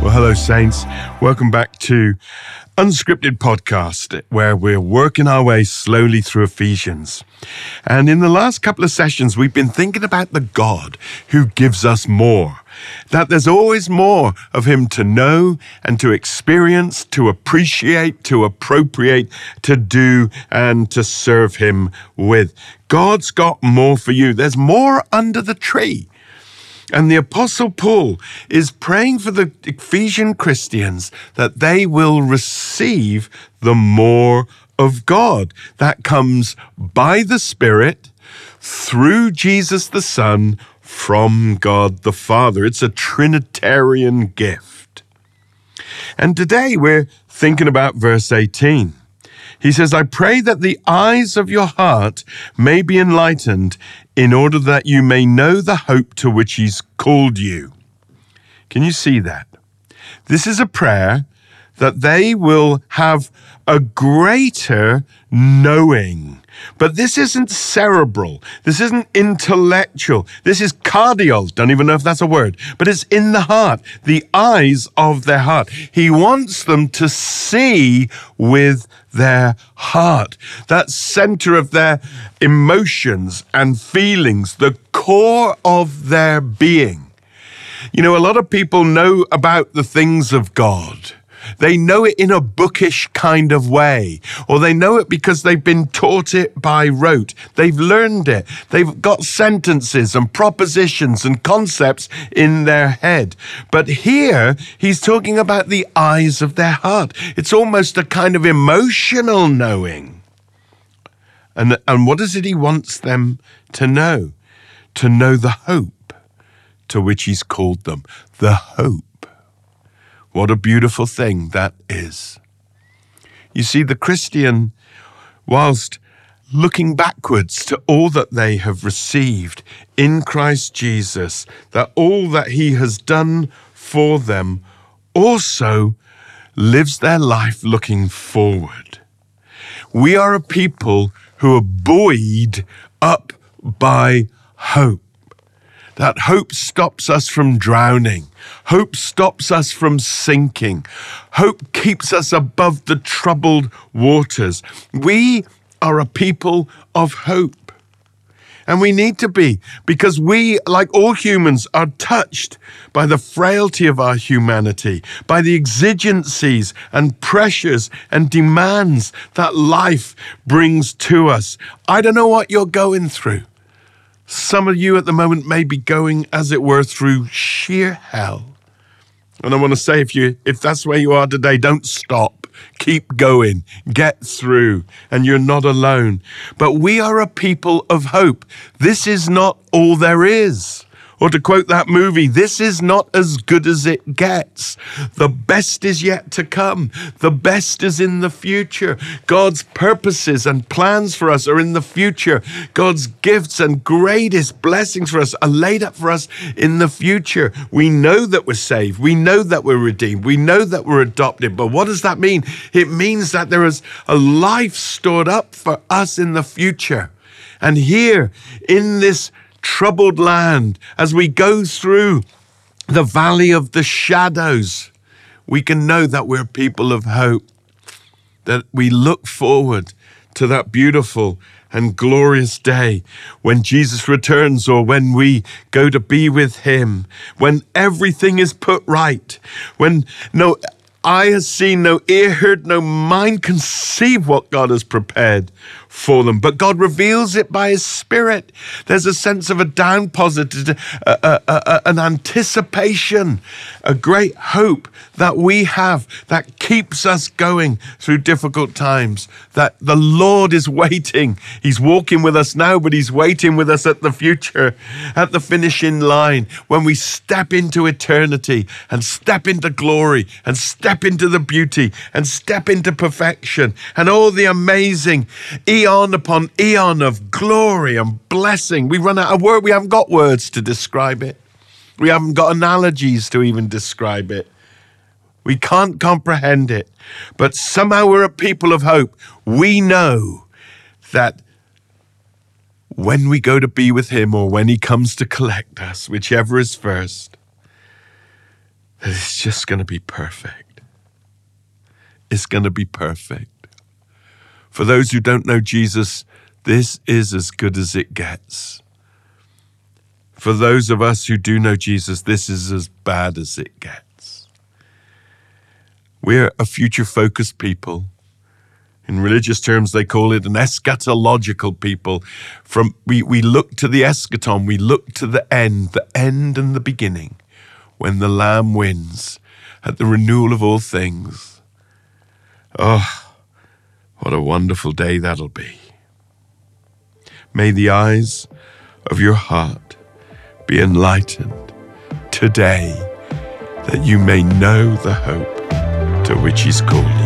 Well, hello, Saints. Welcome back to Unscripted Podcast, where we're working our way slowly through Ephesians. And in the last couple of sessions, we've been thinking about the God who gives us more. That there's always more of Him to know and to experience, to appreciate, to appropriate, to do, and to serve Him with. God's got more for you. There's more under the tree. And the Apostle Paul is praying for the Ephesian Christians that they will receive the more of God that comes by the Spirit through Jesus the Son from God the Father. It's a Trinitarian gift. And today we're thinking about verse 18. He says, I pray that the eyes of your heart may be enlightened in order that you may know the hope to which he's called you. Can you see that? This is a prayer that they will have a greater knowing. But this isn't cerebral. This isn't intellectual. This is cardio. Don't even know if that's a word, but it's in the heart, the eyes of their heart. He wants them to see with their heart, that center of their emotions and feelings, the core of their being. You know, a lot of people know about the things of God they know it in a bookish kind of way, or they know it because they've been taught it by rote. They've learned it. They've got sentences and propositions and concepts in their head. But here, he's talking about the eyes of their heart. It's almost a kind of emotional knowing. And, and what is it he wants them to know? To know the hope to which he's called them. The hope what a beautiful thing that is. You see, the Christian, whilst looking backwards to all that they have received in Christ Jesus, that all that He has done for them, also lives their life looking forward. We are a people who are buoyed up by hope. That hope stops us from drowning. Hope stops us from sinking. Hope keeps us above the troubled waters. We are a people of hope. And we need to be because we, like all humans, are touched by the frailty of our humanity, by the exigencies and pressures and demands that life brings to us. I don't know what you're going through. Some of you at the moment may be going, as it were, through sheer hell. And I want to say, if you if that's where you are today, don't stop. Keep going. Get through. And you're not alone. But we are a people of hope. This is not all there is. Or to quote that movie, this is not as good as it gets. The best is yet to come. The best is in the future. God's purposes and plans for us are in the future. God's gifts and greatest blessings for us are laid up for us in the future. We know that we're saved. We know that we're redeemed. We know that we're adopted. But what does that mean? It means that there is a life stored up for us in the future. And here in this troubled land, as we go through the valley of the shadows, we can know that we're people of hope, that we look forward to that beautiful and glorious day when Jesus returns or when we go to be with him, when everything is put right, when no eye has seen, no ear heard, no mind conceive what God has prepared for them. But God reveals it by His Spirit. There's a sense of a down positive, uh, uh, uh, an anticipation, a great hope that we have that keeps us going through difficult times. That the Lord is waiting. He's walking with us now, but He's waiting with us at the future, at the finishing line, when we step into eternity and step into glory and step into the beauty and step into perfection and all the amazing eon upon eon of glory and blessing. We run out of word. We haven't got words to describe it. We haven't got analogies to even describe it. We can't comprehend it. But somehow we're a people of hope. We know that when we go to be with Him or when He comes to collect us, whichever is first, that it's just going to be perfect. It's going to be perfect. For those who don't know Jesus, this is as good as it gets. For those of us who do know Jesus, this is as bad as it gets. We're a future focused people. In religious terms, they call it an eschatological people. From we, we look to the eschaton, we look to the end, the end and the beginning, when the Lamb wins at the renewal of all things. Oh, what a wonderful day that'll be. May the eyes of your heart be enlightened today that you may know the hope to which He's called